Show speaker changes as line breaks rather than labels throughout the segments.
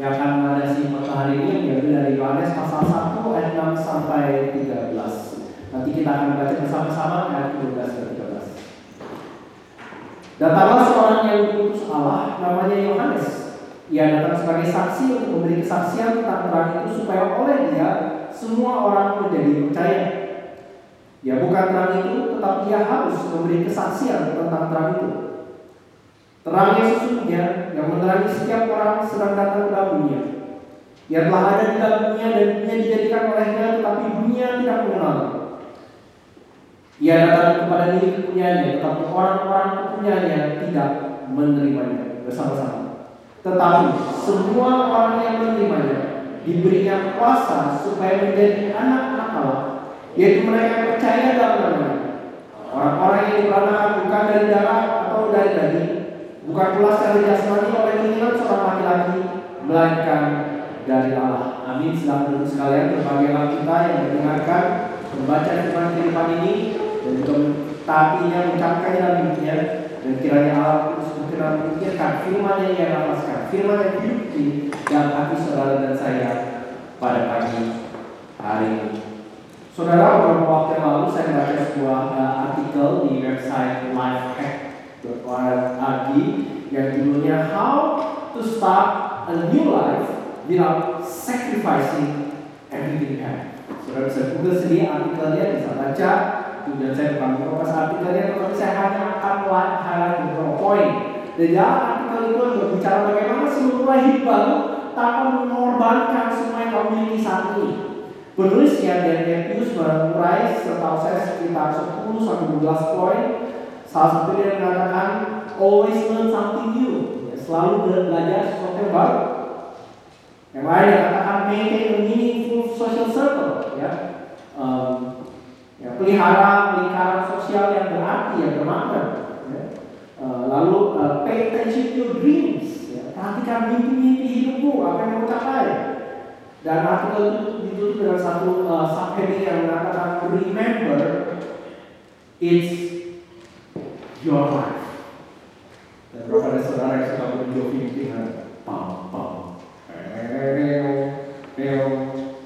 yang akan mengadasi matahari ini yang diambil dari Yohanes pasal 1 ayat 6 sampai 13. Nanti kita akan baca bersama-sama ayat 12 dan 13. Datanglah seorang yang diutus Allah namanya Yohanes. Ia datang sebagai saksi untuk memberi kesaksian tentang terang itu supaya oleh dia semua orang menjadi percaya. Ya bukan terang itu, tetapi ia harus memberi kesaksian tentang terang itu. Terang yang sesungguhnya yang menerangi setiap orang sedang datang ke dalam dunia. Ia telah ada di dalam dunia dan dunia dijadikan olehnya, tetapi dunia tidak mengenal. Ia datang kepada diri kepunyaannya, tetapi orang-orang kepunyaannya tidak menerimanya bersama-sama. Tetapi semua orang yang menerimanya diberinya kuasa supaya menjadi anak-anak Allah, yaitu mereka yang percaya dalam namanya. Orang-orang yang diperanakan bukan dari darah atau dari daging, bukan pula secara jasmani oleh keinginan seorang laki-laki, melainkan dari Allah. Amin. Silakan duduk sekalian berbagailah kita yang mendengarkan, membaca firman kehidupan ini dan juga taatinya, mengucapkannya dalam hidupnya dan kiranya Allah berkenan memikirkan firman yang ia nafaskan, firman yang hidup di dalam hati saudara dan saya pada pagi hari ini. Saudara, beberapa waktu yang lalu saya membaca sebuah uh, artikel di website lifehack.org yang judulnya How to Start a New Life Without Sacrificing Everything Have. Saudara bisa google sendiri artikelnya, bisa baca. Kemudian saya bukan mengopas artikelnya, tetapi saya hanya akan highlight beberapa poin. Dan artikel itu berbicara bagaimana sih memulai hidup baru tanpa mengorbankan semua yang kamu miliki saat ini. Penulisnya Daniel Pius mengurai setahu saya sekitar 10 sampai 12 poin. Salah satu dia mengatakan always learn something new. Ya, selalu belajar sesuatu yang baru. Yang lain yang katakan maintain a meaningful social circle. Ya, um, ya pelihara lingkaran sosial yang berarti, yang bermakna. Ya. Uh, lalu uh, pay attention to your dreams. Ya. Perhatikan mimpi-mimpi hidupmu, apa yang mau capai. Dan artikel itu ditutup dengan satu uh, subheading yang mengatakan remember it's your life. Dan berapa ada saudara yang suka menjogging dengan pam pam, neo neo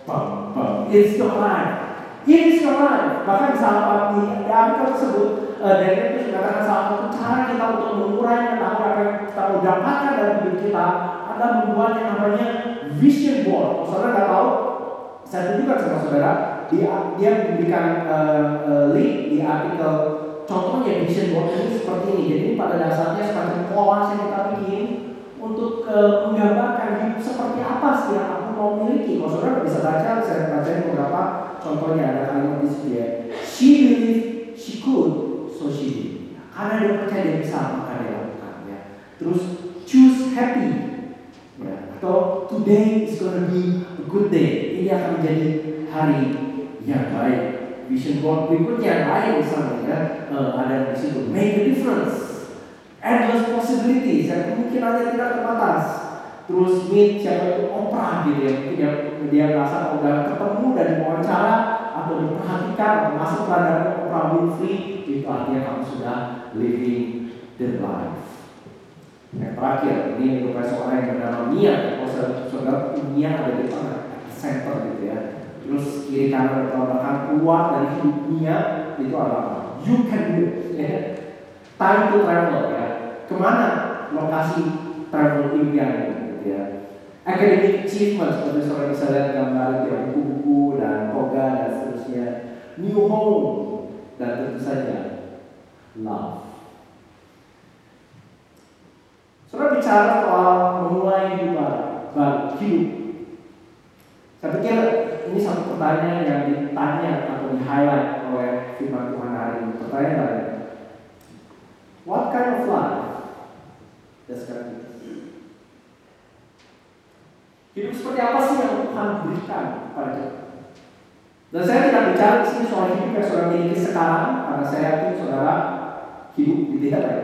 pam pam. It's your life. It is your life. Bahkan salah di, di artikel tersebut uh, Daniel itu mengatakan salah satu cara kita untuk mengurai tahu apa yang kita mau dapatkan dari hidup kita adalah membuat yang namanya vision board. Saudara nggak tahu? Saya tunjukkan sama saudara. Dia dia memberikan uh, uh, link di artikel contohnya vision board ini seperti ini. Jadi pada dasarnya semacam pola yang kita bikin untuk uh, menggambarkan seperti apa sih yang aku mau miliki. Kalau saudara bisa baca, saya bacain beberapa contohnya ada kalimat di sini ya. She believed she could, so she did. Karena dia percaya dia bisa, maka dia lakukan. Ya. Terus choose happy, ya. atau today is gonna be a good day. Ini akan menjadi hari yang baik. Vision board berikutnya lain misalnya ya, uh, ada di situ make a difference, endless possibilities, dan kemungkinannya tidak terbatas. Terus meet siapa itu Oprah gitu ya, dia, dia merasa udah ketemu dan diwawancara atau diperhatikan atau masuk radar Oprah Winfrey itu artinya kamu sudah living the life. Yang terakhir, ini merupakan seorang yang bernama Mia. Kalau saudara Mia ada di tengah, center gitu ya. Terus kiri kanan atau keluar dari hidup Mia itu adalah? You can do it. Ya. Time to travel ya. Ke mana lokasi travel impian gitu ya. Academic achievement seperti saudara bisa lihat gambar itu ya, buku-buku dan toga dan seterusnya. New home dan tentu saja love. Saudara bicara soal memulai hidup baru, hidup. Saya pikir ini satu pertanyaan yang ditanya atau di highlight oleh firman Tuhan hari ini. Pertanyaan tadi, What kind of life does God? Hidup seperti apa sih yang Tuhan berikan pada kita? Dan saya tidak bicara di sini soal hidup yang saudara miliki sekarang, karena saya yakin saudara hidup di tidak ya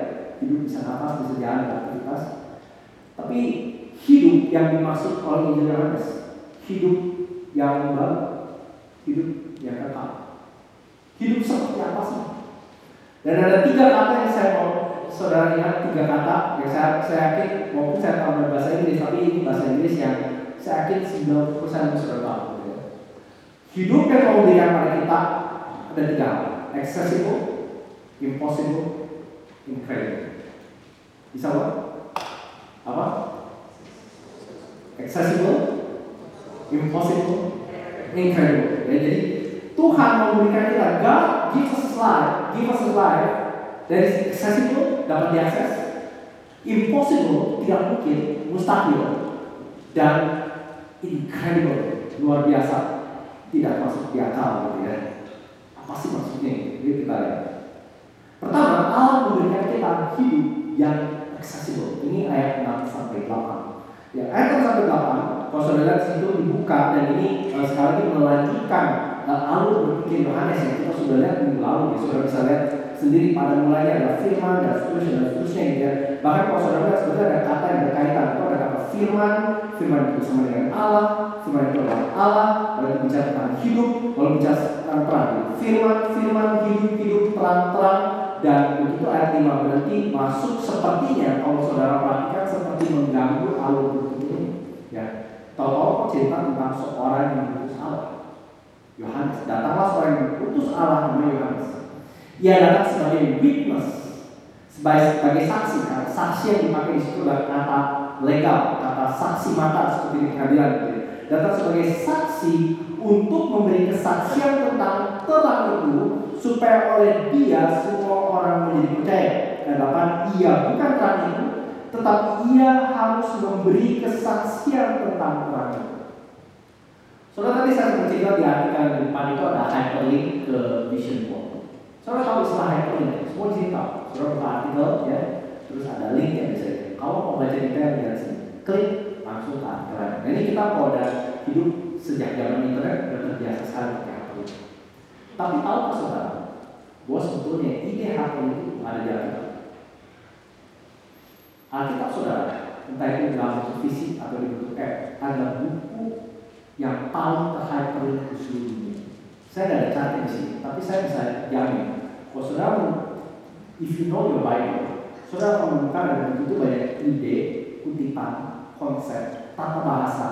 hidup bisa nafas, bisa jalan, beraktivitas. Tapi hidup yang dimaksud oleh Injil hidup yang baru, hidup yang kekal. Hidup seperti apa sih? Dan ada tiga kata yang saya mau saudara ingat tiga kata yang saya, saya yakin maupun saya tahu bahasa Inggris tapi ini bahasa Inggris yang saya yakin 90% saudara tahu. Ya. Hidup yang Allah berikan pada kita ada tiga. Accessible, impossible, incredible. Bisa apa? Apa? Accessible, impossible, incredible. Ya, jadi Tuhan memberikan kita God gives us life, give us life that is accessible, dapat diakses, impossible, tidak mungkin, mustahil, dan incredible, luar biasa, tidak masuk di akal gitu ya. Apa sih maksudnya? Ini kita lihat. Pertama, Allah memberikan kita hidup yang accessible. Ini ayat 6 sampai 8. Ya, ayat 6 sampai 8, kalau saudara situ dibuka dan ini uh, sekali lagi melanjutkan uh, alur berpikir Yohanes yang kita sudah lihat minggu lalu. Ya, saudara bisa lihat sendiri pada mulanya ada firman dan seterusnya dan seterusnya ya. Bahkan kalau saudara lihat sebenarnya ada kata yang berkaitan itu ada kata firman, firman itu bersama dengan Allah, firman itu adalah Allah, lalu bicara tentang hidup, lalu bicara tentang terang. Firman, firman, hidup, hidup, terang, terang, dan begitu ayat 5 berarti masuk sepertinya kalau saudara perhatikan seperti mengganggu alur tahu-tahu cerita tentang seorang yang diutus Allah. Yohanes datanglah seorang yang diutus Allah namanya Yohanes. Ia datang sebagai witness, sebagai, sebagai saksi. Kan? Saksi yang dipakai di situ adalah kata legal, kata saksi mata seperti di pengadilan. Gitu. Datang sebagai saksi untuk memberi kesaksian tentang terang itu supaya oleh dia semua orang menjadi percaya. Dan delapan, ia bukan terang itu, tetapi ia harus memberi kesaksian terang itu. Saudara tadi saya mencerita di artikel di depan itu ada hyperlink ke vision board. Saudara tahu istilah hyperlink, semua di sini tahu. Saudara buka artikel ya, terus ada link yang bisa Kalau mau baca detail di sini, klik langsung ke artikel. Nah, ini kita kalau udah hidup sejak zaman internet udah terbiasa sekali pakai hyperlink. Tapi tahu nggak saudara, bahwa sebetulnya ide hyperlink itu ada di Alkitab. Alkitab saudara, entah itu dalam bentuk fisik atau di bentuk app, ada buku yang paling terhyperlink di seluruh dunia. Saya tidak ada di sini, tapi saya bisa jamin. Kalau saudara, if you know your Bible, saudara akan menemukan ada begitu banyak ide, kutipan, konsep, tata bahasa,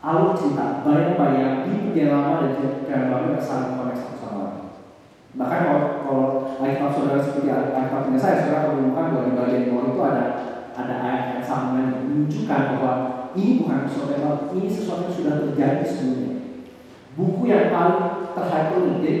alur cerita, bayang-bayang di lama dan perjalanan baru yang saling koneksi satu sama lain. Bahkan kalau, kalau Alkitab saudara seperti punya saya, saudara akan menemukan bahwa di bagian bawah itu ada ada ayat yang sambungan yang menunjukkan bahwa ini bukan sesuatu yang baru, ini sesuatu yang sudah terjadi sebelumnya. Buku yang paling terhyperlink. Jadi,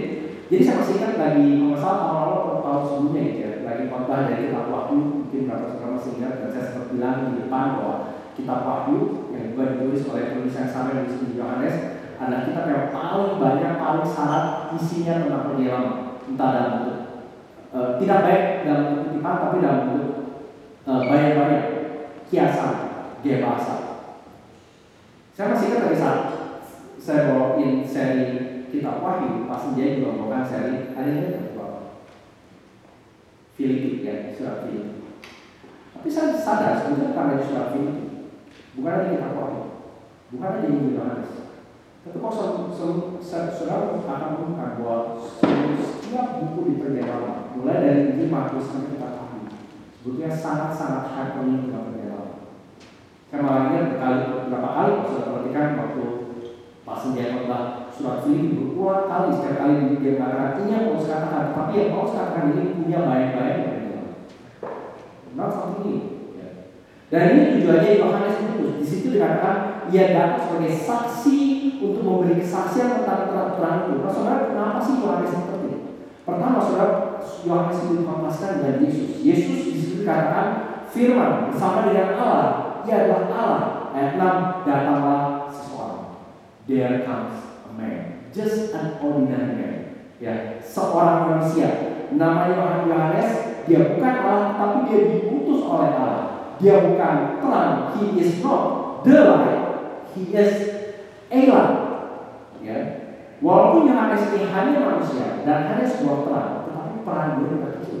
jadi saya masih ingat lagi masalah awal-awal tahun sebelumnya gitu ya, lagi khotbah dari kitab Wahyu, mungkin beberapa saudara masih ingat dan saya sempat bilang di depan bahwa kitab Wahyu yang juga ditulis oleh penulis yang sama yang disebut Yohanes adalah kitab yang paling banyak, paling syarat isinya tentang penyelaman, entah dalam bentuk e, tidak baik dalam bentuk kutipan, tapi dalam bentuk banyak-banyak kiasan, gaya bahasa. Saya masih ingat dari saat saya bawain seri kitab Wahyu, pasti dia juga bawakan seri ada yang ingat Filipik ya, surat Filipik. Tapi saya sadar sebenarnya karena surat Filipik, bukan ada kitab Wahyu, bukan ada Injil Yohanes. Tapi kok saudara akan menemukan bahwa setiap buku di perjanjian lama, mulai dari Injil Markus sampai kitab sebetulnya sangat-sangat harmonis dengan malah ingat berkali beberapa kali sudah perhatikan waktu Pak Senjaya khotbah surat Filipi berulang kali setiap kali dia mengatakan ini yang mau katakan, tapi yang mau katakan ini punya banyak-banyak yang berbeda. Not something new. Ya. Dan ini tujuannya Yohanes itu di situ dikatakan ia datang sebagai saksi untuk memberi kesaksian tentang terang itu. Nah, saudara, kenapa sih Yohanes itu penting? Pertama, saudara, Yohanes itu dikompaskan dengan Yesus. Yesus di situ dikatakan firman bersama dengan Allah. Ia adalah Allah. Ayat 6, datanglah seseorang. There comes a man. Just an ordinary man. Ya, seorang manusia. Namanya Yohanes, dia bukan Allah, tapi dia diutus oleh Allah. Dia bukan terang. He is not the light. He is a. Ya. Walaupun Yohanes ini hanya manusia dan hanya sebuah terang, peran tidak kecil.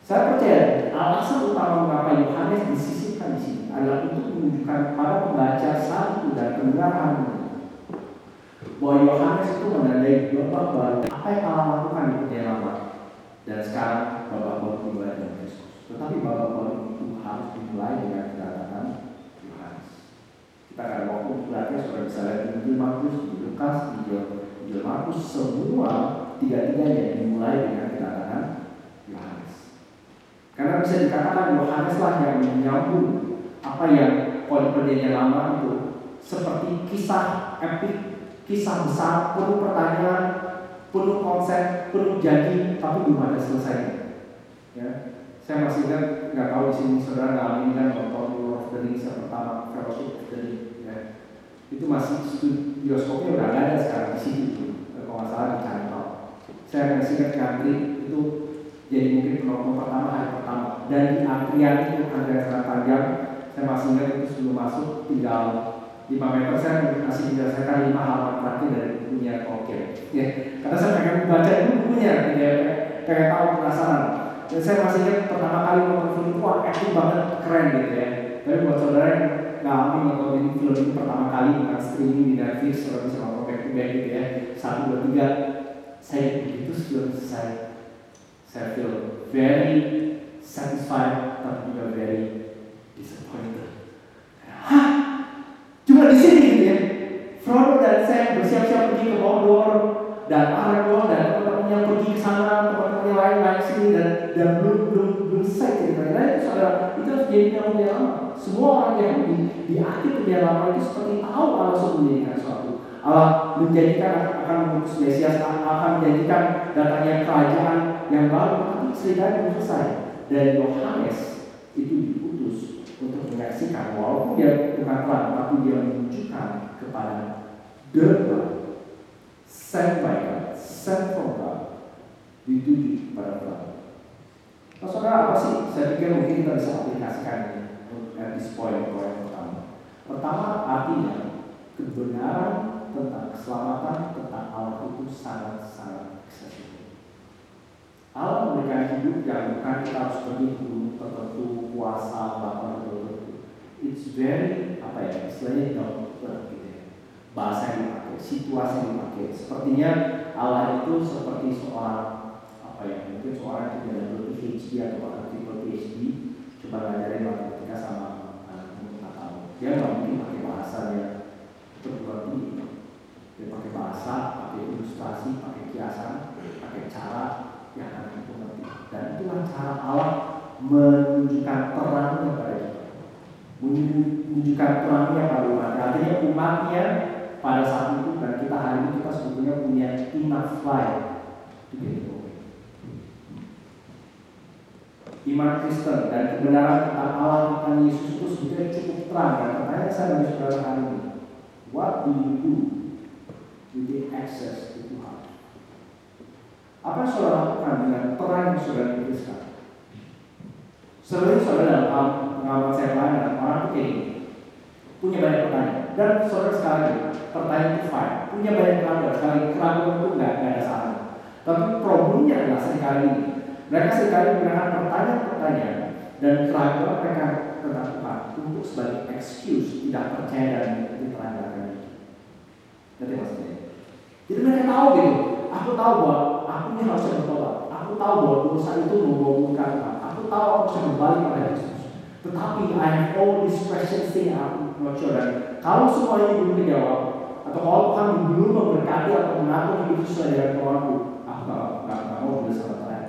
Saya percaya alasan utama mengapa Yohanes disisipkan di sini adalah untuk menunjukkan pada pembaca satu dan pendengar bahwa Yohanes itu menandai babak baru apa yang Allah lakukan di dunia lama dan sekarang babak baru kembali dengan Kristus. Tetapi babak baru itu harus dimulai dengan kedatangan Yohanes. Kita akan waktu belajar saudara bisa lihat di Markus, di Lukas, di Injil Markus semua tiga-tiganya dimulai dengan kedatangan Yohanes. Karena bisa dikatakan Yohanes lah yang menyambung apa yang poin-poinnya lama itu seperti kisah epik, kisah besar, penuh pertanyaan, penuh konsep, penuh janji, tapi belum ada selesai. Ya, saya masih ingat nggak tahu di sini saudara ngalamin kan nonton Lord of the Rings yang pertama Fellowship of the Ring ya. itu masih bioskopnya udah ada sekarang di sini kalau nggak salah di kantor saya masih ingat ngantri itu jadi mungkin penonton pertama hari pertama dan di antrian itu antrian sangat panjang saya masih ingat itu sebelum masuk tinggal 5 meter saya masih menyelesaikan lima halaman terakhir dari bukunya Oke ya karena saya pengen baca dulu bukunya ya pengen tahu penasaran dan saya masih ingat pertama kali nonton film itu wah acting banget keren gitu ya. Tapi buat saudara yang ngalami nonton film itu pertama kali bukan streaming di Netflix back to back gitu ya. Satu dua tiga. Saya begitu sebelum selesai saya feel very satisfied tapi juga very disappointed. Hah? Cuma di sini gitu ya. Frodo dan Sam bersiap-siap pergi ke Mordor dan Aragorn dan teman-temannya pergi ke sana, teman-temannya lain-lain sini dan dan belum belum belum selesai ceritanya. Nah, itu saudara itu harus jadi dunia lama. Semua orang yang di, di akhir lama itu seperti tahu Allah sudah menjadikan sesuatu. Allah menjadikan akan mengutus Mesias, akan menjadikan datangnya kerajaan yang baru, tapi ceritanya belum selesai. Dan Yohanes itu diutus untuk menyaksikan walaupun dia bukan terang, tapi dia menunjukkan kepada the sent by God, sent from God, dituju kepada Tuhan. Nah, apa sih? Saya pikir mungkin kita bisa aplikasikan ini at this point poin pertama. Pertama artinya kebenaran tentang keselamatan tentang Allah itu sangat-sangat accessible. Allah memberikan hidup yang bukan kita harus pergi ke gunung tertentu, puasa, melakukan tertentu. It's very apa ya istilahnya down gitu ya. Bahasa yang dipakai, situasi yang dipakai. Sepertinya Allah itu seperti seorang apa ya mungkin seorang yang tidak double PhD atau bahkan triple PhD coba ngajarin matematika sama anak nggak tahu dia nggak mungkin pakai bahasanya perguruan tinggi dia pakai bahasa pakai ilustrasi pakai kiasan pakai cara yang anak itu ngerti. Dan itulah cara Allah menunjukkan terangnya pada kita. Menunjukkan terangnya pada umat. Artinya umatnya pada saat itu dan kita hari ini kita sebetulnya punya get it iman Kristen dan kebenaran tentang Allah tentang Yesus itu sebetulnya cukup terang. Dan pertanyaan saya bagi saudara hari ini what do you do the access to Tuhan. Apa yang saudara lakukan dengan terang yang saudara tuliskan? Sebenarnya saudara dalam pengalaman saya dan orang itu ini punya banyak pertanyaan. Dan saudara sekali pertanyaan itu fine. Punya banyak keraguan sekali keraguan itu nggak ada salah tapi problemnya adalah sekali ini. Mereka sekali menggunakan pertanyaan-pertanyaan dan keraguan mereka tentang Tuhan untuk sebagai excuse tidak percaya dan mengikuti Jadi maksudnya. Jadi mereka tahu gitu. Aku tahu bahwa aku ini harusnya bertobat. Aku tahu bahwa dosa itu membawa. Aku tahu aku harus kembali pada Yesus. Tetapi I have all these questions thing aku not sure. Dan kalau semua ini belum dijawab, atau kalau Tuhan belum memberkati atau mengatur hidup sesuai dengan kemauanku, aku nggak mau bersama Tuhan.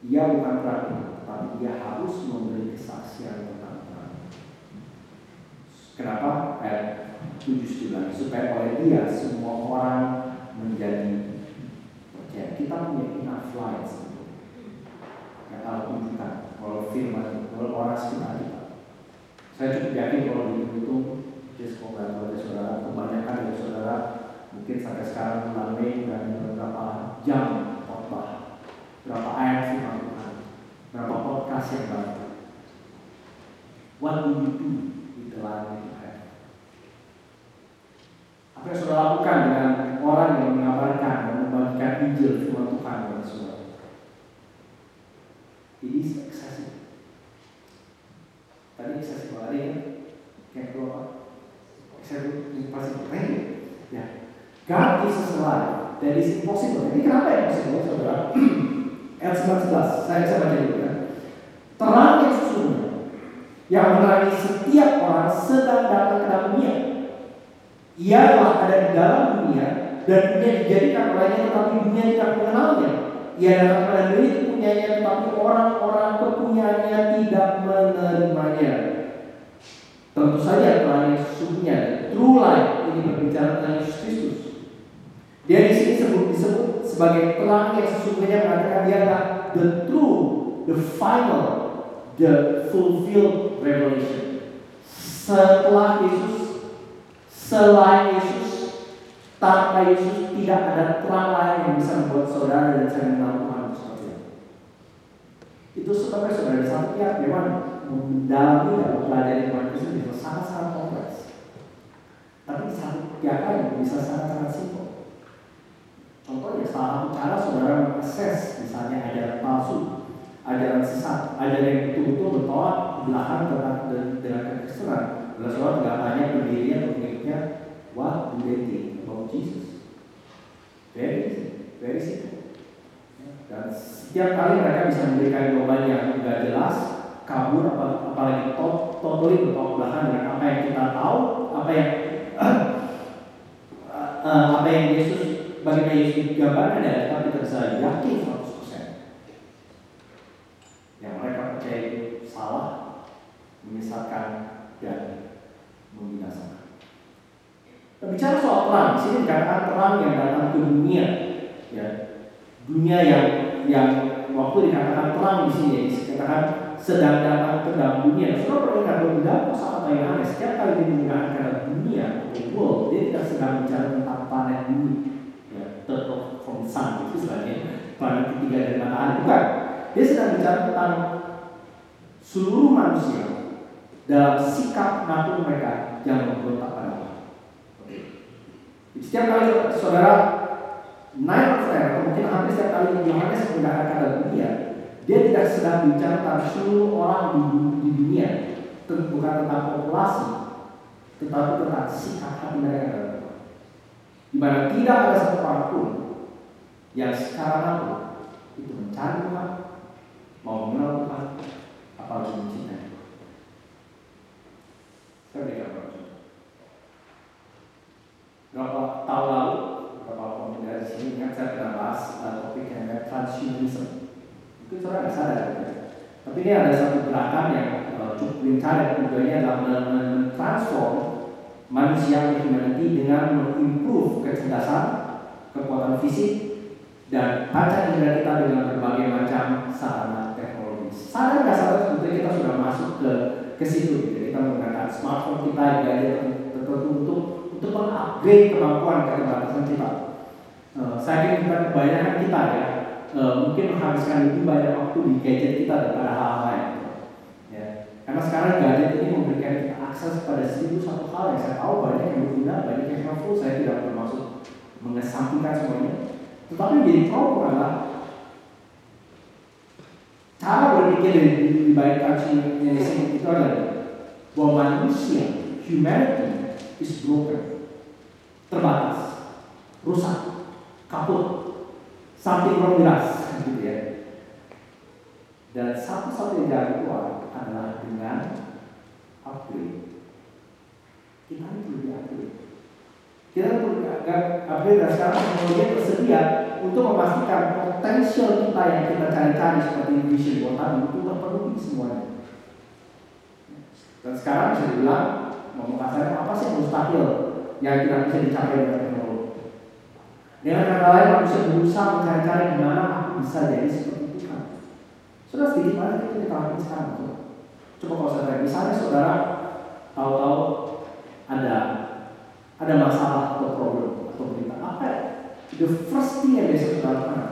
Dia bukan berarti, tapi dia harus memberi kesaksian. Kenapa? Ayat 7 lagi supaya oleh dia semua orang menjadi percaya. Kita punya enough light yang Allah tunjukkan kalau firman, kalau orang sekitar kita. Saya cukup yakin kalau dihitung, semoga dari saudara, kebanyakan dari saudara mungkin sampai sekarang Mei dan beberapa jam khotbah berapa ayat firman Tuhan, berapa podcast yang baru. What do you do with the light? Apa yang sudah lakukan dengan orang yang mengabarkan dan membagikan Injil firman Tuhan kepada saudara? It is. Tadi accessible ada yang yang kedua apa? Impossible. Thank you. Ya. God us a life that is impossible. Ini kenapa impossible, saudara? Ayat 19, saya, saya baca dulu ya. Terang yang sesungguhnya yang menerangi setiap orang sedang datang ke dalam dunia. Ia telah ada di dalam dunia dan dunia dijadikan olehnya tetapi dunia tidak mengenalnya. Ia datang pada diri punyanya tetapi orang-orang kepunyaannya tidak menerimanya. Tentu saja terang yang sesungguhnya true life ini berbicara tentang Yesus Kristus. Dia di sini disebut, disebut sebagai terang yang sesungguhnya mengatakan dia adalah the true, the final, the fulfilled revelation. Setelah Yesus, selain Yesus, tanpa Yesus tidak ada terang lain yang bisa membuat saudara dan saya mengenal Tuhan seperti itu. Itu sebabnya saudara pihak memang mendalami dan mempelajari Tuhan Yesus bisa sangat-sangat kompleks. Tapi lain bisa sangat-sangat simpel. Contohnya salah satu cara saudara mengakses misalnya ajaran palsu, ajaran sesat, ajaran yang betul-betul bertolak belakang tentang dengan kekristenan. Saudara tidak tanya pendirinya atau pengikutnya, what do they think about Jesus? Very easy, very simple. Dan setiap kali mereka bisa memberikan jawaban yang tidak jelas, kabur, apa, apalagi totally bertolak belakang dengan apa yang kita tahu, apa yang uh, apa yang Yesus bagaimana Yesus gambarkan ya, tapi kita bisa yakin 100% yang mereka percaya itu salah, menyesatkan dan membinasakan. Bicara soal terang, di sini dikatakan terang yang datang ke dunia, ya dunia yang yang waktu dikatakan terang di sini, dikatakan sedang datang ke dalam dunia. Saudara perlu ingat bahwa dalam kosakata Yohanes setiap kali dia menggunakan kata dunia world, dia tidak sedang bicara tentang planet bumi, ya, third from sun itu sebenarnya planet ketiga dari matahari bukan. Dia sedang bicara tentang seluruh manusia dalam sikap natur mereka yang memberontak. Setiap kali saudara naik atau mungkin hampir setiap kali Yohanes menggunakan kata dunia, dia tidak sedang bicara tentang seluruh orang di, di dunia, bukan tentang populasi, tetapi tentang sikap hati mereka di mana tidak ada satu orang pun yang sekarang itu mencari Tuhan, mau mengenal Tuhan, apalagi mencintai Tuhan. Saya berikan beberapa contoh. Berapa tahun lalu, beberapa tahun dari sini ingat saya pernah bahas uh, topik yang namanya transhumanism. Sadar. Tapi ini ada satu gerakan yang uh, cukup gencar dan tujuannya adalah mentransform manusia humanity dengan mengimprove kecerdasan, kekuatan fisik, dan panca indera kita dengan berbagai macam sarana teknologi. Sadar nggak sadar sebetulnya kita sudah masuk ke ke situ gitu. Kita menggunakan smartphone kita, gadget tertentu untuk untuk mengupgrade kemampuan keterbatasan kita. Uh, saya kira kita kebanyakan kita ya uh, mungkin menghabiskan lebih banyak waktu di gadget kita daripada hal lain. Ya. Karena sekarang gadget ini memberikan kita akses pada seribu satu hal yang saya tahu banyak yang berguna, banyak yang helpful. Saya tidak bermaksud mengesampingkan semuanya. Tetapi menjadi problem adalah cara berpikir dari di balik transhumanism itu adalah bahwa manusia, humanity is broken, terbatas, rusak, kaput, wrong with us, gitu ya. Dan satu-satunya jalan keluar adalah dengan upgrade. Kita ini perlu di-upgrade. Kita perlu upgrade dan sekarang teknologi tersedia untuk memastikan potensial kita yang kita cari-cari seperti vision board tadi itu terpenuhi semuanya. Dan sekarang bisa dibilang ngomong kasarnya apa sih yang mustahil yang tidak bisa dicapai dengan. Dengan kata lain manusia berusaha mencari-cari di mana aku bisa jadi seperti Tuhan. Sudah sedikit itu kita lakukan sekarang. Coba, coba kalau saya misalnya saudara tahu-tahu ada ada masalah atau problem atau berita apa ya? The first thing yang biasa saudara lakukan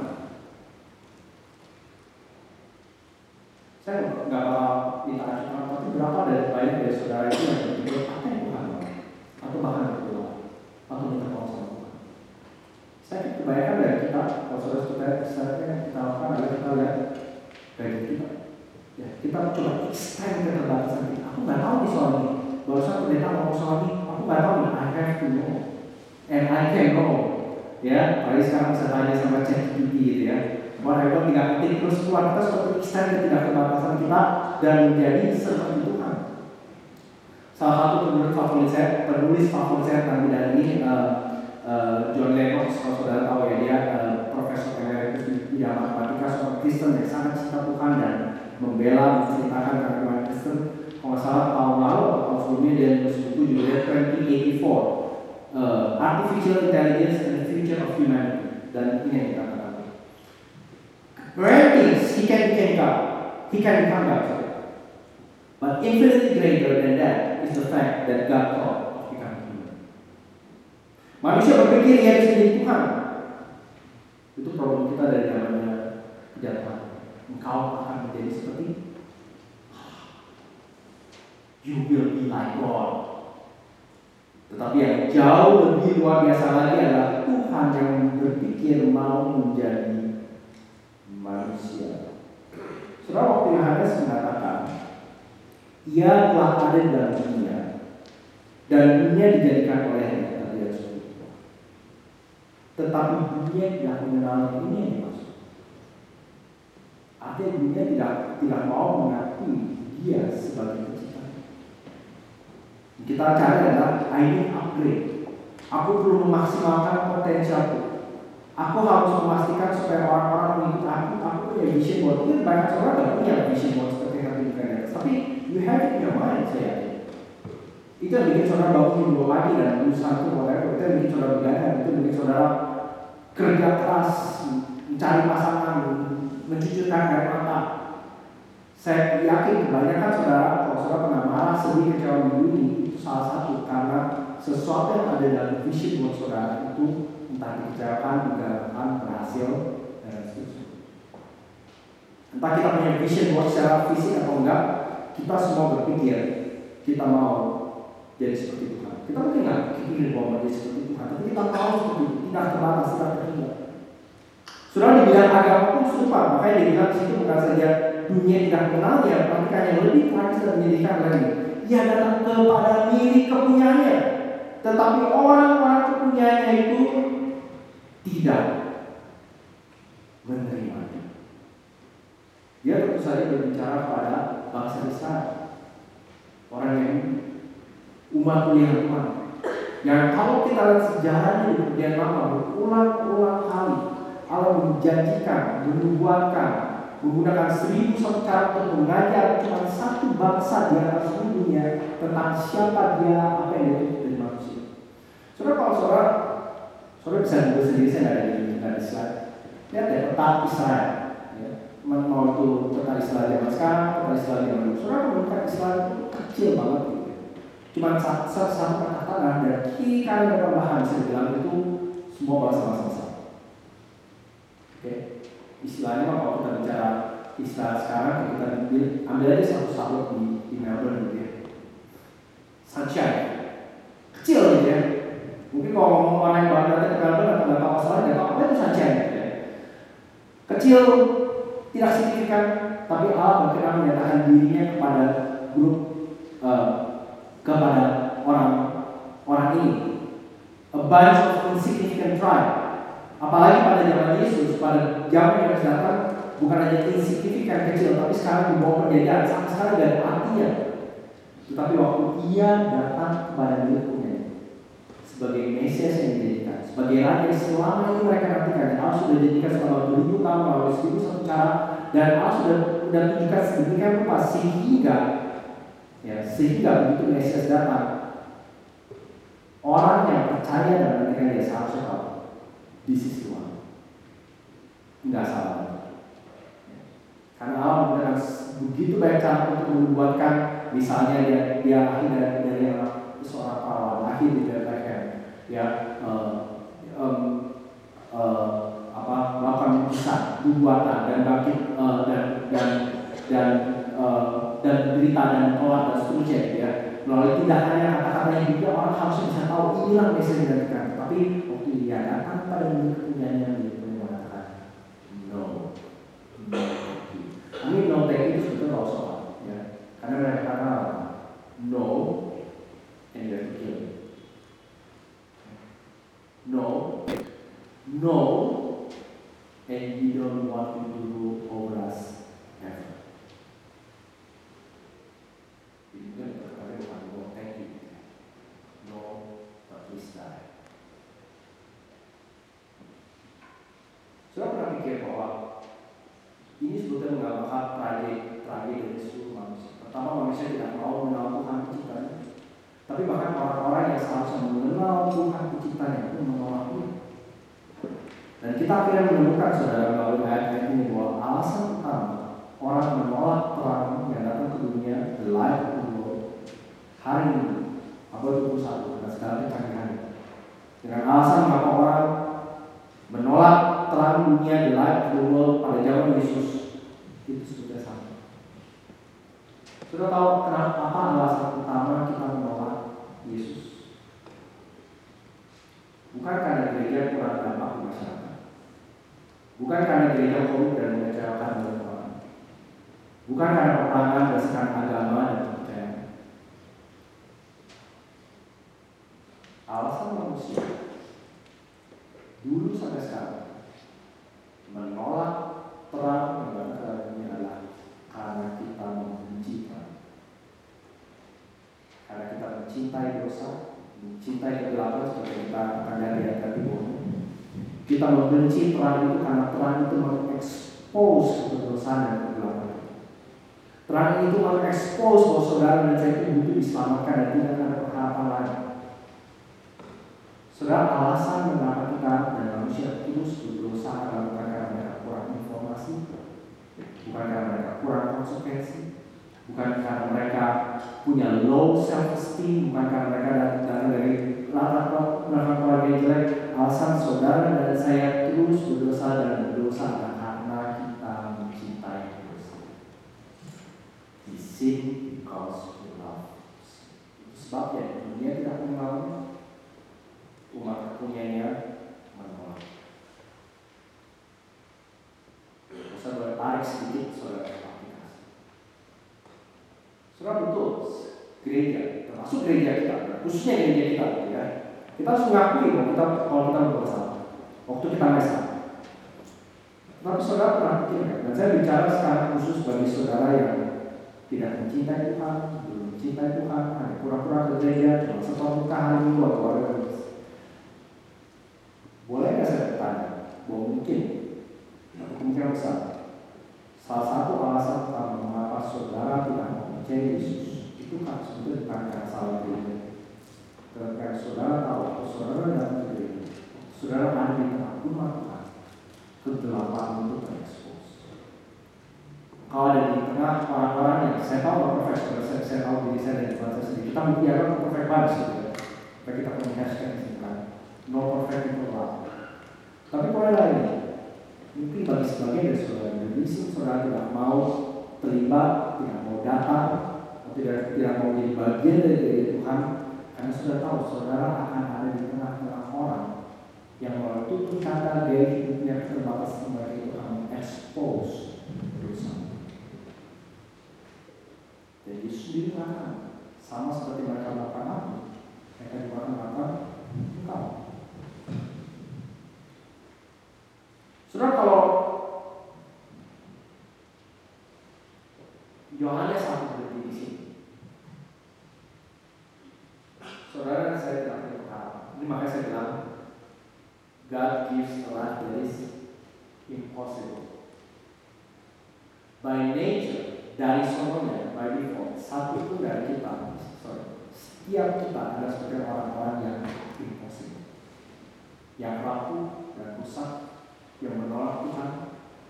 saya nggak bakal ditanya tapi berapa dari banyak dari saudara itu yang berpikir apa yang Tuhan atau bahkan berdoa atau minta tolong sama Tuhan saya kebanyakan dari kita saudara saudara saya yang kita lakukan adalah kita lihat dari kita. Ya kita coba extend keterbatasan kita aku nggak tahu di soal ini. Bahwa saya pendeta ngomong soal ini aku nggak tahu nih I have to know and I can know. Ya paling sekarang bisa tanya sama ChatGPT gitu ya. Hebat tidak penting terus keluar. Kita seperti extend tidak keterbatasan kita dan menjadi seperti Tuhan. Salah satu penulis favorit saya, penulis favorit saya tentang bidang ini uh, uh, John Lennox, kalau saudara tahu ya dia uh, profesor emeritus di bidang matematika, seorang Kristen yang sangat cinta Tuhan dan membela menceritakan kagum Kristen. Kalau nggak salah tahun lalu atau sebelumnya dia nulis buku judulnya 2084 uh, Artificial Intelligence and the Future of Humanity dan ini yang kita katakan. Great things he can become God, he can become God. But infinitely greater than that is the fact that God human. Manusia berpikir ia bisa jadi Tuhan. Itu problem kita dari zamannya kejahatan. Engkau akan menjadi seperti You will be like God. Tetapi yang jauh lebih luar biasa lagi adalah Tuhan yang berpikir mau menjadi manusia. Saudara waktu Yohanes mengatakan, ia telah ada dalam dunia dan dunia dijadikan olehnya Tetapi dunia tidak mengenal ini yang dimaksud. Artinya dunia tidak tidak mau mengakui dia sebagai kita cari adalah I need upgrade. Aku perlu memaksimalkan potensialku. Aku harus memastikan supaya orang-orang mengikut aku. Aku punya vision board. Mungkin banyak orang tidak punya vision board seperti yang di Tapi you have it in your mind, saya. Itu yang bikin saudara bangun dua pagi dan berusaha itu whatever. Itu yang bikin saudara begadang. Itu yang bikin saudara kerja keras, mencari pasangan, mencucurkan air mata. Saya yakin kebanyakan saudara, kalau saudara pernah marah, sedih, kecewa ini, salah satu karena sesuatu yang ada dalam vision buat saudara itu entah dikecewakan, digagalkan, berhasil, dan seterusnya. Entah kita punya vision buat secara fisik atau enggak, kita semua berpikir kita mau jadi seperti Tuhan. Kita mungkin nggak pikir bahwa menjadi seperti Tuhan, tapi kita tahu seperti itu, tidak terbatas, tidak terhingga. Sudah dibilang agama pun serupa, makanya dibilang situ bukan saja dunia tidak mengenalnya, bahkan yang lebih tragis dan menyedihkan lagi ia datang kepada milik kepunyaannya. Tetapi orang-orang kepunyaannya itu tidak menerimanya. Dia tentu saja berbicara pada bangsa Israel. Orang yang umat pilihan. Yang kalau kita lihat sejarahnya di perjanjian lama berulang-ulang kali Allah menjanjikan, menubuatkan, menggunakan seribu satu cara untuk mengajar cuma satu bangsa di atas dunia tentang siapa dia, apa yang dia dari manusia. Saudara kalau saudara, saudara bisa juga sendiri saya ada di di slide. Lihat ya peta Israel. Ya. Mau itu peta Israel zaman sekarang, peta Israel zaman dulu. Saudara menemukan Israel itu kecil banget gitu. Cuma satu, satu kata tanah dan kiri kanan dan bahan. Saya bilang itu semua bangsa-bangsa. Oke. Okay istilahnya kalau kita bicara istilah sekarang kita ambil, ambil aja satu salur di, di Melbourne gitu ya. Sunshine. Kecil gitu ya. Mungkin kalau ngomong orang yang baru datang ke Melbourne atau nggak masalah nggak tahu apa itu sunshine gitu ya. Kecil tidak signifikan tapi Allah berkenan menyatakan dirinya kepada grup uh, kepada orang orang ini a bunch of insignificant tribe Apalagi pada zaman Yesus, pada zaman yang datang, bukan hanya insignifikan kecil, tapi sekarang di bawah penjajahan sama sekali dari artinya. Tetapi waktu ia datang kepada miliknya sebagai Mesias yang dijadikan, sebagai raja yang selama ini mereka nantikan, Allah sudah dijadikan selama beribu tahun melalui seribu satu cara, dan Allah sudah sudah tunjukkan sedemikian rupa sehingga ya sehingga begitu Mesias datang, orang yang percaya dan menantikan dia seharusnya tahu This is Tuhan. Enggak salah. Karena Allah menggunakan begitu banyak cara untuk membuatkan misalnya dia dia lahir dari dari seorang perawan, lahir di Bethlehem, ya uh, um, uh, apa melakukan mujizat, nubuatan dan bangkit uh, dan dan dan uh, dan berita dan tolak dan seterusnya ya. Melalui tindakannya kata-katanya juga orang harus bisa tahu inilah Mesias yang tapi waktu dia datang pada milik kepunyaannya milik mengatakan no no ini no thank itu sebetulnya nggak usah ya. Karena mereka kata no and you have no no and you don't want to rule over us ever. Itu kan berkata bukan no thank you. No, but please die. Sudah pernah pikir bahwa ini sebetulnya menggambarkan tragedi tragedi dari seluruh manusia. Pertama manusia tidak mau mengenal Tuhan penciptanya, tapi bahkan orang-orang yang seharusnya mengenal Tuhan penciptanya pun menolak. Dan kita akhirnya menemukan saudara melalui ayat-ayat ini bahwa alasan utama orang menolak terang yang datang ke dunia, the light of the world, hari ini, abad 21, dan sekarang kecanggihan. Dengan alasan mengapa orang menolak terang dunia, the light of the world pada zaman Yesus, itu sebetulnya sama. Sudah tahu kenapa apa alasan utama kita menolak Yesus? Bukan karena gereja kurang dampak di masyarakat. Bukan karena gereja korup dan mengecewakan banyak orang. Bukan karena peperangan berdasarkan agama dan kepercayaan. Alasan manusia dulu sampai sekarang menolak terang yang datang ini adalah karena kita membenci terang. Karena kita mencintai dosa, mencintai kegelapan seperti kita akan lihat di ayat kita membenci terang itu karena terang itu mengekspos kedosaan dan kegelapan. Terang itu mengekspos bahwa saudara dan saya itu butuh diselamatkan dan tidak ada pengharapan lain. Saudara, alasan mengapa kita dan manusia terus berdosa adalah bukan karena mereka kurang informasi, bukan karena mereka kurang konsekuensi, bukan karena mereka punya low self esteem, bukan karena mereka datang dari latar belakang keluarga jelek, alasan saudara dan saya terus berdosa dan berdosa karena kita mencintai dosa. We sin because we love. Sebabnya dunia tidak mengenal umat punyanya menolak. Saya boleh tarik sedikit saudara aplikasi. Saudara betul, gereja, termasuk gereja kita, khususnya gereja kita, ya, kita harus mengakui bahwa kita kalau kita berbuat salah. Waktu kita mesa. Tapi saudara pernah pikir kan? Dan saya bicara sekarang khusus bagi saudara yang tidak mencintai Tuhan, belum mencintai Tuhan, hanya pura-pura ke gereja, cuma muka hari minggu atau hari Boleh nggak saya bertanya bahwa mungkin, kemungkinan besar, salah satu alasan utama mengapa saudara tidak mempercayai Yesus itu kan sebetulnya bukan karena salah karena saudara tahu bahwa saudara ke gereja, saudara ada di tengah umat Tuhan, kegelapan itu terekspos. Kalau ada di tengah orang-orang yang saya tahu profesor, saya, saya tahu diri saya dan bahasa sendiri, kita mengkirakan perfect banget ya. Supaya kita punya hashtag kan, no perfect itu lah. Tapi poin lain, mungkin bagi sebagian dari saudara berisik, saudara tidak mau terlibat, tidak mau datang, atau tidak tidak mau jadi bagian dari diri Tuhan, karena sudah tahu saudara akan ada di tengah-tengah orang yang melalui kata gaya hidupnya terbatas itu akan expose dosa. Dan Yesus sendiri sama seperti mereka melakukan aku, mereka juga akan melakukan engkau. Saudara kalau Yohanes satu berhenti di sini, saudara saya tidak punya pengalaman. Ini makanya saya bilang God gives a life that is impossible. By nature, dari sononya, by default, satu pun dari kita, setiap kita adalah sebagai orang-orang yang impossible. Yang rapuh dan rusak, yang menolak Tuhan,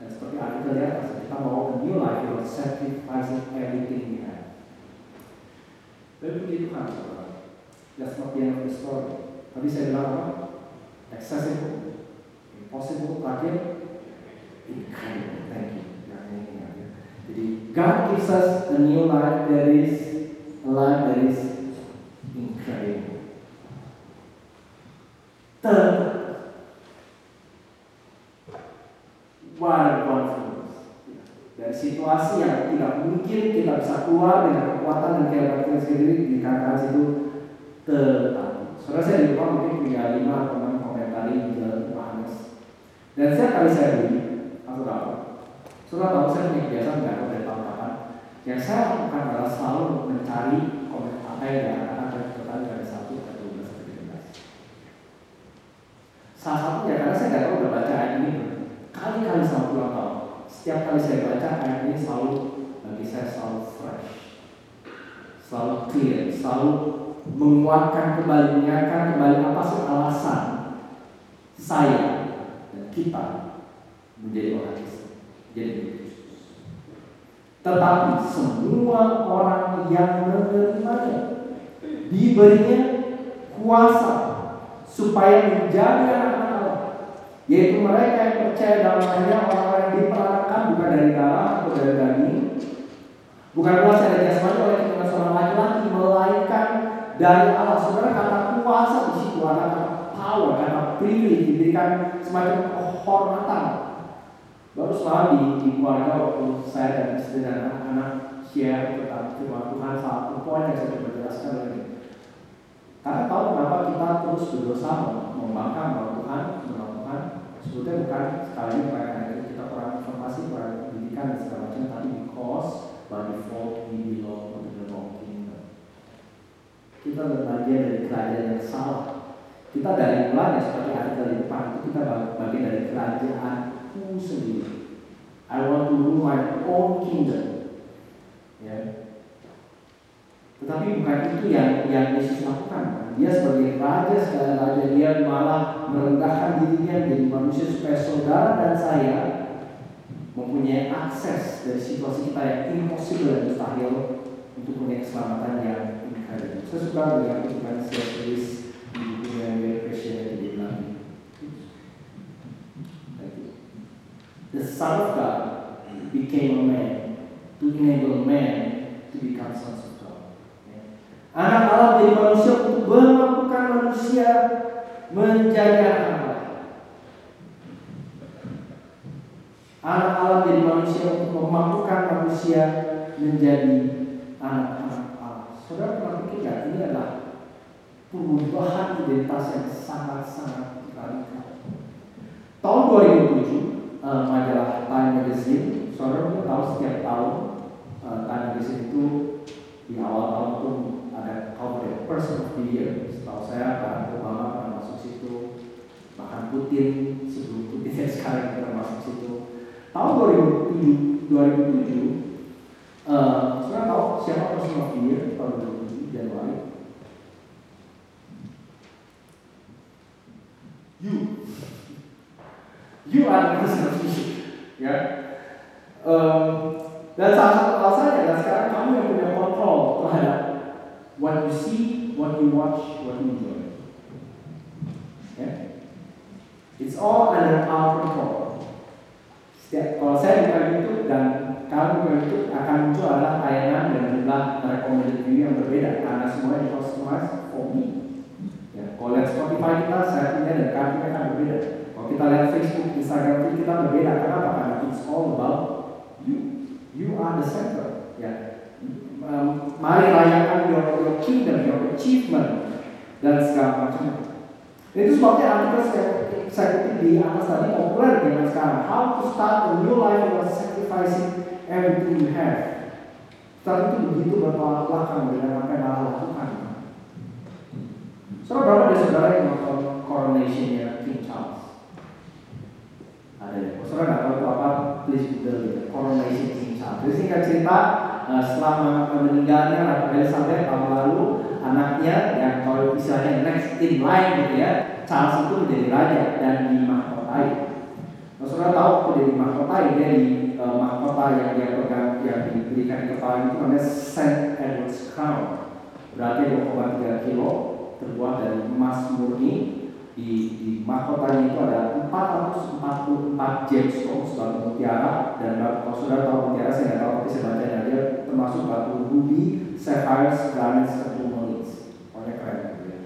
dan seperti di atas, kita mau a new life, you are sacrificing everything we have. Dan begitu Tuhan, saudara. That's not the end of the story. Tadi saya bilang apa? Accessible, impossible, terakhir, incredible. Thank you. Jadi God gives us a new life that is a life that is incredible. Third, wonderful dari situasi yang tidak mungkin kita bisa keluar dengan kekuatan dan kehebatan kita sendiri di kakak situ tetap. Saudara saya di mungkin punya lima atau enam komentari di jalan Yohanes. Dan setiap kali saya beli, saudara. Saudara tahu saya punya kebiasaan nggak tahu tahun kapan. Yang saya lakukan adalah selalu mencari komen apa yang diarahkan dan total dari satu ke dua belas ke tiga belas. Salah satunya karena saya nggak tahu udah baca ayat ini kali-kali sama puluhan tahun. Setiap kali saya baca ayat ini selalu bagi saya selalu fresh, selalu clear, selalu menguatkan kembali, mengingatkan kembali apa sih alasan saya dan kita menjadi orang Kristen, jadi Tetapi semua orang yang menerimanya diberinya kuasa supaya menjadi anak-anak Allah, yaitu mereka yang percaya dalam hanya orang-orang yang diperanakan bukan dari darah atau dari daging, bukan kuasa dari jasmani oleh kita seorang laki-laki, melainkan dari Allah. Saudara kata kuasa di situ ada kata power, kata pilih, diberikan semacam kehormatan. Baru selalu di, di keluarga waktu saya dan istri dan anak-anak share tentang firman Tuhan satu poin yang saya coba jelaskan lagi. Kita terus berdosa membangkang bahwa Tuhan, menolak Tuhan, sebetulnya bukan sekali lagi bukan karena kita kurang informasi, kurang pendidikan dan segala macam, tapi because by default we belong to the wrong kingdom. Kita bagian dari kerajaan yang salah. Kita dari mulanya seperti artikel di depan itu kita bagian dari kerajaanku sendiri. I want to rule my own kingdom. Ya. Tetapi bukan itu yang yang Yesus lakukan. Dia sebagai raja segala raja dia malah merendahkan dirinya menjadi manusia supaya saudara dan saya mempunyai akses dari situasi kita yang impossible dan mustahil untuk punya keselamatan yang incredible. Saya suka dengan kutipan C.S. Lewis di bukunya Very Christianity dia bilang The Son of God became a man to enable man to become sons. Anak Allah menjadi manusia untuk memampukan manusia menjadi anak Allah. Anak Allah menjadi manusia untuk memampukan manusia menjadi anak-anak Allah. Saudara pernah pikir ini adalah perubahan identitas yang sangat-sangat radikal. Tahun 2007, uh, majalah Time Magazine, saudara tahu setiap tahun uh, Time Magazine itu di awal tahun itu ada cover Person of the Year. Setahu saya Barack Obama pernah masuk situ, bahkan Putin sebelum Putin yang sekarang pernah masuk situ. Tahun 2007, 2007 uh, saudara tahu siapa Person of the Year tahun 2007 Januari? You. You are the person of music. Ya. Um, dan salah satu alasannya adalah sekarang kamu yang punya kontrol terhadap what you see, what you watch, what you enjoy. Ya. It's all under our control. Setiap, kalau saya buka YouTube dan kamu buka YouTube akan muncul adalah tayangan dan jumlah recommended view yang berbeda karena semuanya customize for me. Ya, kalau lihat Spotify kita, saya punya dan kami akan berbeda. Kalau kita lihat Facebook, Instagram kita berbeda. Kenapa? Karena it's all about you. You are the center. Ya. Mari rayakan your, your kingdom, your achievement dan segala macam. Itu sebabnya artikel kutip di atas tadi populer dengan sekarang. How to start a new life without sacrificing everything you have. Saat itu begitu bertolak belakang dengan apa yang Allah lakukan. Saudara berapa dari saudara yang nonton coronationnya King Charles? Ada ya? Saudara nggak tahu apa? Please Google gitu. Coronation King Charles. Jadi singkat cerita, uh, setelah meninggalnya Ratu Elizabeth tahun lalu, anaknya yang kalau istilahnya next in line gitu ya, Charles itu menjadi raja dan dimahkotai. Nah, saudara tahu waktu dia dimahkotai, dia di uh, mahkota yang dia pegang, yang diberikan di kepala itu namanya Saint Edward's Crown. Berarti 2,3 kilo terbuat dari emas murni di, di mahkotanya itu ada 444 gemstones batu mutiara dan kalau sudah tahu mutiara saya nggak tahu tapi saya baca dia termasuk batu ruby, sapphires, garnets, dan tourmalines. Pokoknya keren gitu ya.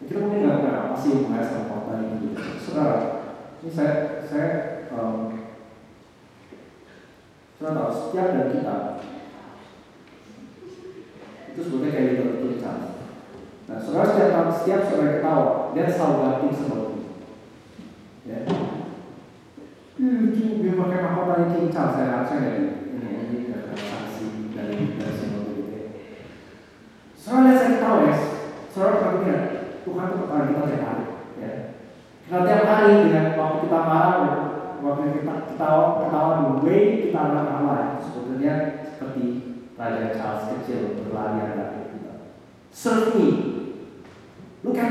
Kita mungkin nggak tahu apa sih hubungannya sama kota ini gitu. Saudara, ini saya saya um, saudara tahu setiap dari kita itu sebetulnya kayak gitu tulisan. Nah, saudara setiap setiap saudara ketawa, dia selalu ganti sama Ya. Hmm, cincang saya rasa dari ini ini dari saksi dari dari semua itu. Soalnya saya tahu ya, soalnya kami kira Tuhan itu kepada kita tiap hari. Ya. Kita tiap hari dengan waktu kita marah, waktu kita ketawa, ketawa the way kita akan Allah sebetulnya seperti Raja Charles kecil berlari dari kita. Serve me,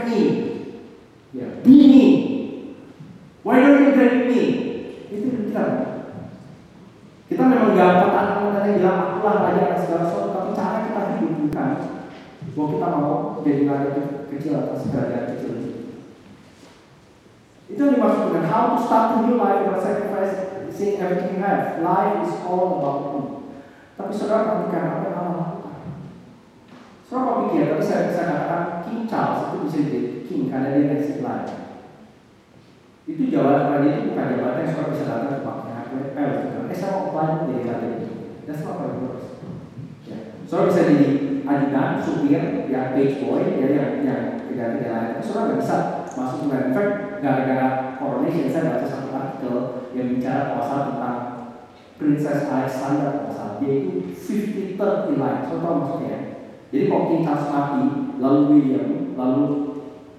me, ya, be me. Why don't you get me? Itu kita. Kita memang gak kata-kata yang bilang akulah raja dan segala sesuatu, tapi cara kita hidup bahwa kita mau jadi raja kecil atau raja kecil itu yang dimaksud dengan how to start a new life by sacrificing everything you have. Life is all about me. Tapi saudara perhatikan apa. Saudara pikir, tapi saya bisa katakan King Charles itu bisa jadi king karena dia next life. Itu jabatan dia itu bukan jabatan yang saudara bisa datang ke banknya. Eh, eh saya mau apply menjadi raja itu. Not how it works. Ya. Bisa jadi ajudan, supir, ya page boy, ya yang yang tidak tidak lain. Saudara nggak bisa masuk ke fact gara-gara coronation saya baca satu artikel yang bicara pasal tentang Princess Alexander pasal dia itu 50 third in line. So maksudnya? Jadi kalau Charles mati, lalu William, lalu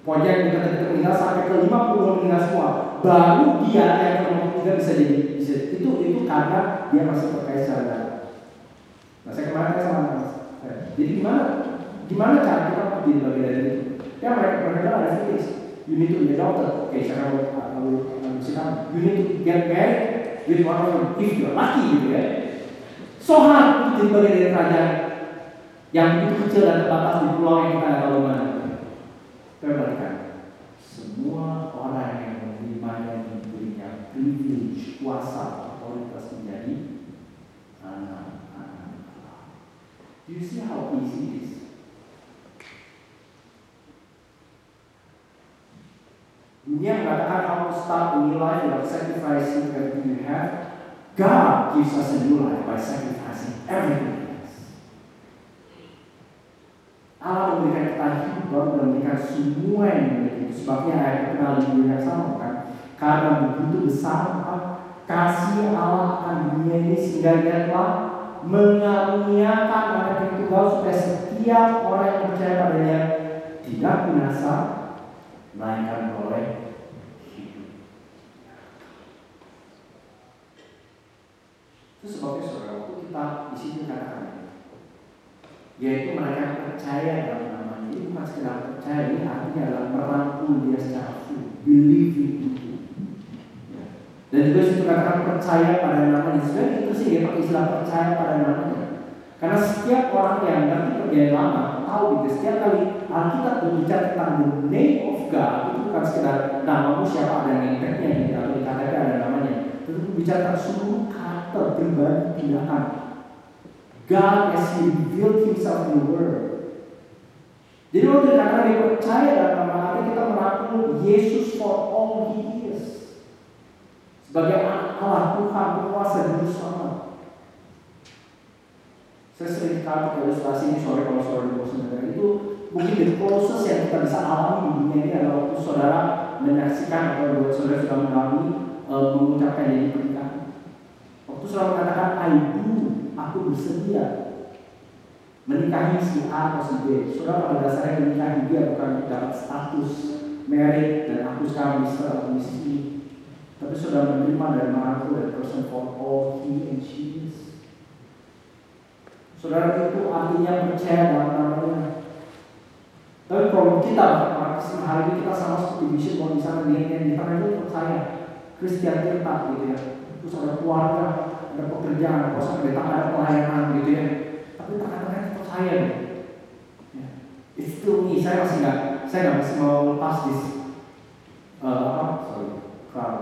pokoknya kita meninggal sampai ke 50 meninggal semua, baru dia yang ke 53 bisa jadi bisa. Itu itu karena dia masih terkait secara Nah saya kemarin sama mas. Jadi gimana? Gimana cara kita menjadi bagian dari itu? Ya mereka mereka ada finish. You need to be a doctor. Okay, saya sit down. You need to get married with one of them if you're lucky gitu ya. So hard untuk jadi bagian dari kerajaan yang begitu kecil dan terbatas di pulau yang kita tahu mana. Perhatikan, semua orang yang menerima dan diberinya privilege, kuasa, otoritas menjadi anak-anak. Do you see how easy it is? Dunia mengatakan how to start a new life without sacrificing everything you have. God gives us a new life by sacrificing everything. Allah memberikan kita hidup dan memberikan semua yang dimiliki. Itu sebabnya ayat kenal di dunia yang sama kan. Karena begitu besar apa kasih Allah akan dunia ini sehingga dia telah mengaruniakan anak yang tunggal supaya setiap orang yang percaya padanya tidak binasa melainkan oleh hidup. Itu sebabnya saudara kita di sini katakan yaitu mereka percaya dalam namanya ini bukan sekedar percaya ini artinya adalah merangkul dia secara full. Believe in itu ya. dan juga situ katakan percaya pada namanya sebenarnya itu sih dia pakai istilah percaya pada namanya karena setiap orang yang ngerti perjanjian lama tahu gitu setiap kali Alkitab berbicara tentang the name of God itu bukan sekedar namamu siapa ada ngepetnya gitu atau di KTP ada namanya. Itu berbicara tentang seluruh karakter pribadi tindakan God as He revealed Himself in the Word. Jadi waktu dikatakan dia percaya dalam nama kita merangkul Yesus for all He is. Sebagai Allah, Tuhan, penguasa, Juru Selamat. Saya sering pakai ilustrasi ini sore kalau saudara di bosan itu mungkin the closest yang kita bisa alami di dunia ini adalah waktu saudara menyaksikan atau buat saudara sudah mengalami e, mengucapkan jadi pernikahan. Waktu saudara mengatakan I do, aku bersedia menikahi si A atau si B. Saudara pada dasarnya menikahi dia bukan dapat status merit dan aku sekarang mister atau mrs. Tapi sudah menerima dan merangkul dari person for all he and she is. Saudara itu artinya percaya dalam namanya. Tapi kalau kita Kristen hari ini kita sama seperti sana dia yang di tanah itu percaya Kristen kita gitu ya. Terus ada keluarga, ada pekerjaan, ada ada ada pelayanan gitu ya. Tapi tengah-tengah kita percaya. Ya. It's still. Saya masih nggak, saya nggak masih mau lepas di uh, apa? Sorry, crowd.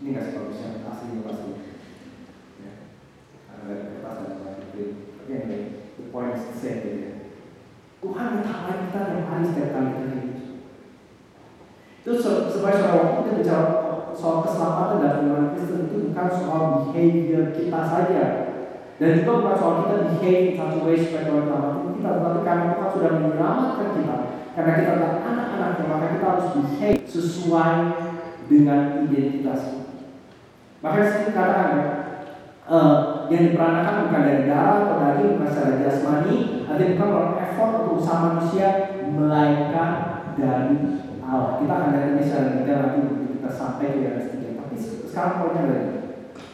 Ini sebagusnya aslinya pasti. Ya. Karena dari kertas dan lain-lain. Tapi the point is the same gitu ya. Tuhan mengetahui kita yang hari setiap kali kita hidup. Itu sebagai seorang waktu kita bicara soal keselamatan dan iman Kristen itu bukan soal behavior kita saja. Dan juga bukan soal kita behave in such a way supaya Tuhan kita. Tetapi karena Tuhan sudah menyelamatkan kita. Karena kita adalah anak-anaknya, maka kita harus behave sesuai dengan identitas kita. Maka saya katakan uh, yang diperanakan bukan dari darah atau bukan secara jasmani, artinya bukan melalui effort untuk usaha manusia, melainkan dari Allah. Kita akan lihat ini secara detail nanti kita sampai ke ayat ketiga. Tapi sekarang poinnya adalah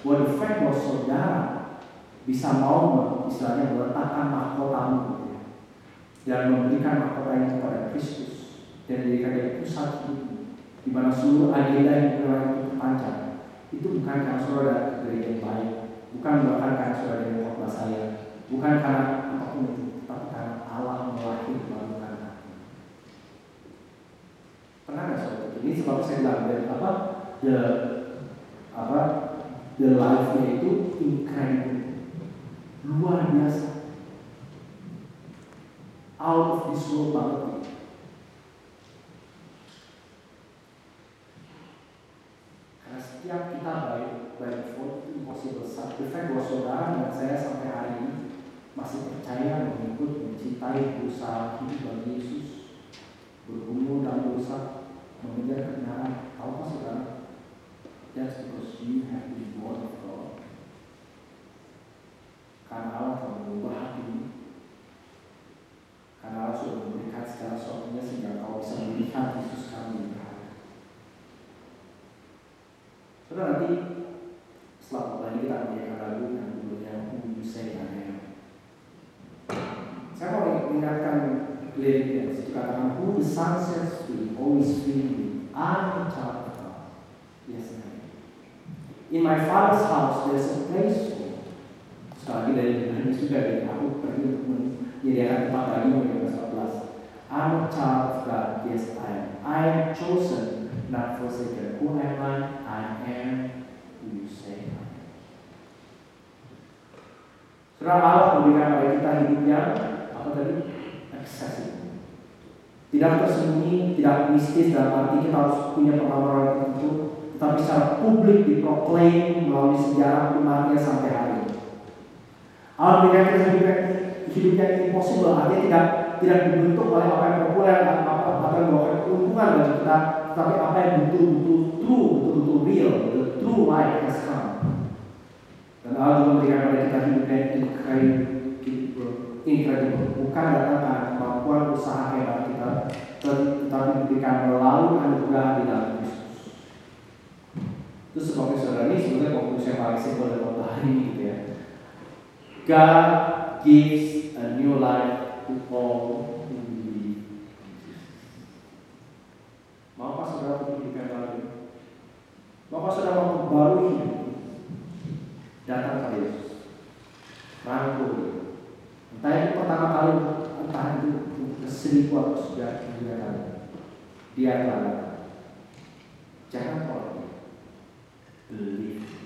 bahwa the fact bahwa saudara bisa mau istilahnya meletakkan mahkotamu gitu ya, dan memberikan mahkota ini kepada Kristus dan dijadikan dari pusat hidup. Di mana seluruh agenda yang berlaku itu terpancar itu bukan karena saudara gereja yang baik bukan bukan karena saudara yang khotbah saya bukan karena the katakan Who the sun sets free, always a child of God. Yes. In my father's house there's a place for Sekali lagi dari ini juga dari aku pergi untuk menyediakan tempat lagi mengenai 14. I'm a child of God. Yes, I am. I am chosen, not forsaken. Who am I? I am who you say I am. Surah Allah memberikan pada kita hidup yang apa tadi? Accessible. Tidak tersembunyi, tidak mistis dalam arti kita harus punya pengalaman tertentu, tetapi secara publik diproklaim melalui sejarah umatnya sampai hari ini. Memberikan kita hidup yang, hidup yang impossible, artinya tidak tidak dibentuk oleh apa yang populer, apa, apa yang membawa keuntungan bagi kita, tetapi apa yang betul-betul true, betul-betul real, the true life has come. Dan Allah juga memberikan pada kita hidup yang incredible, incredible. bukan datang karena kemampuan usaha hebat kita, tetapi diberikan melalui anugerah di dalam Kristus. Itu sebabnya saudara ini sebenarnya konklusi yang paling simpel dari khotbah hari ini gitu ya. God gives a new life to all who believe. Maukah saudara yang baru? Maukah saudara hidup? Datang ke Yesus. Rangkul. Entah itu pertama kali, entah itu kesenian atau sudah kegiatan dia mengatakan jangan tolak believe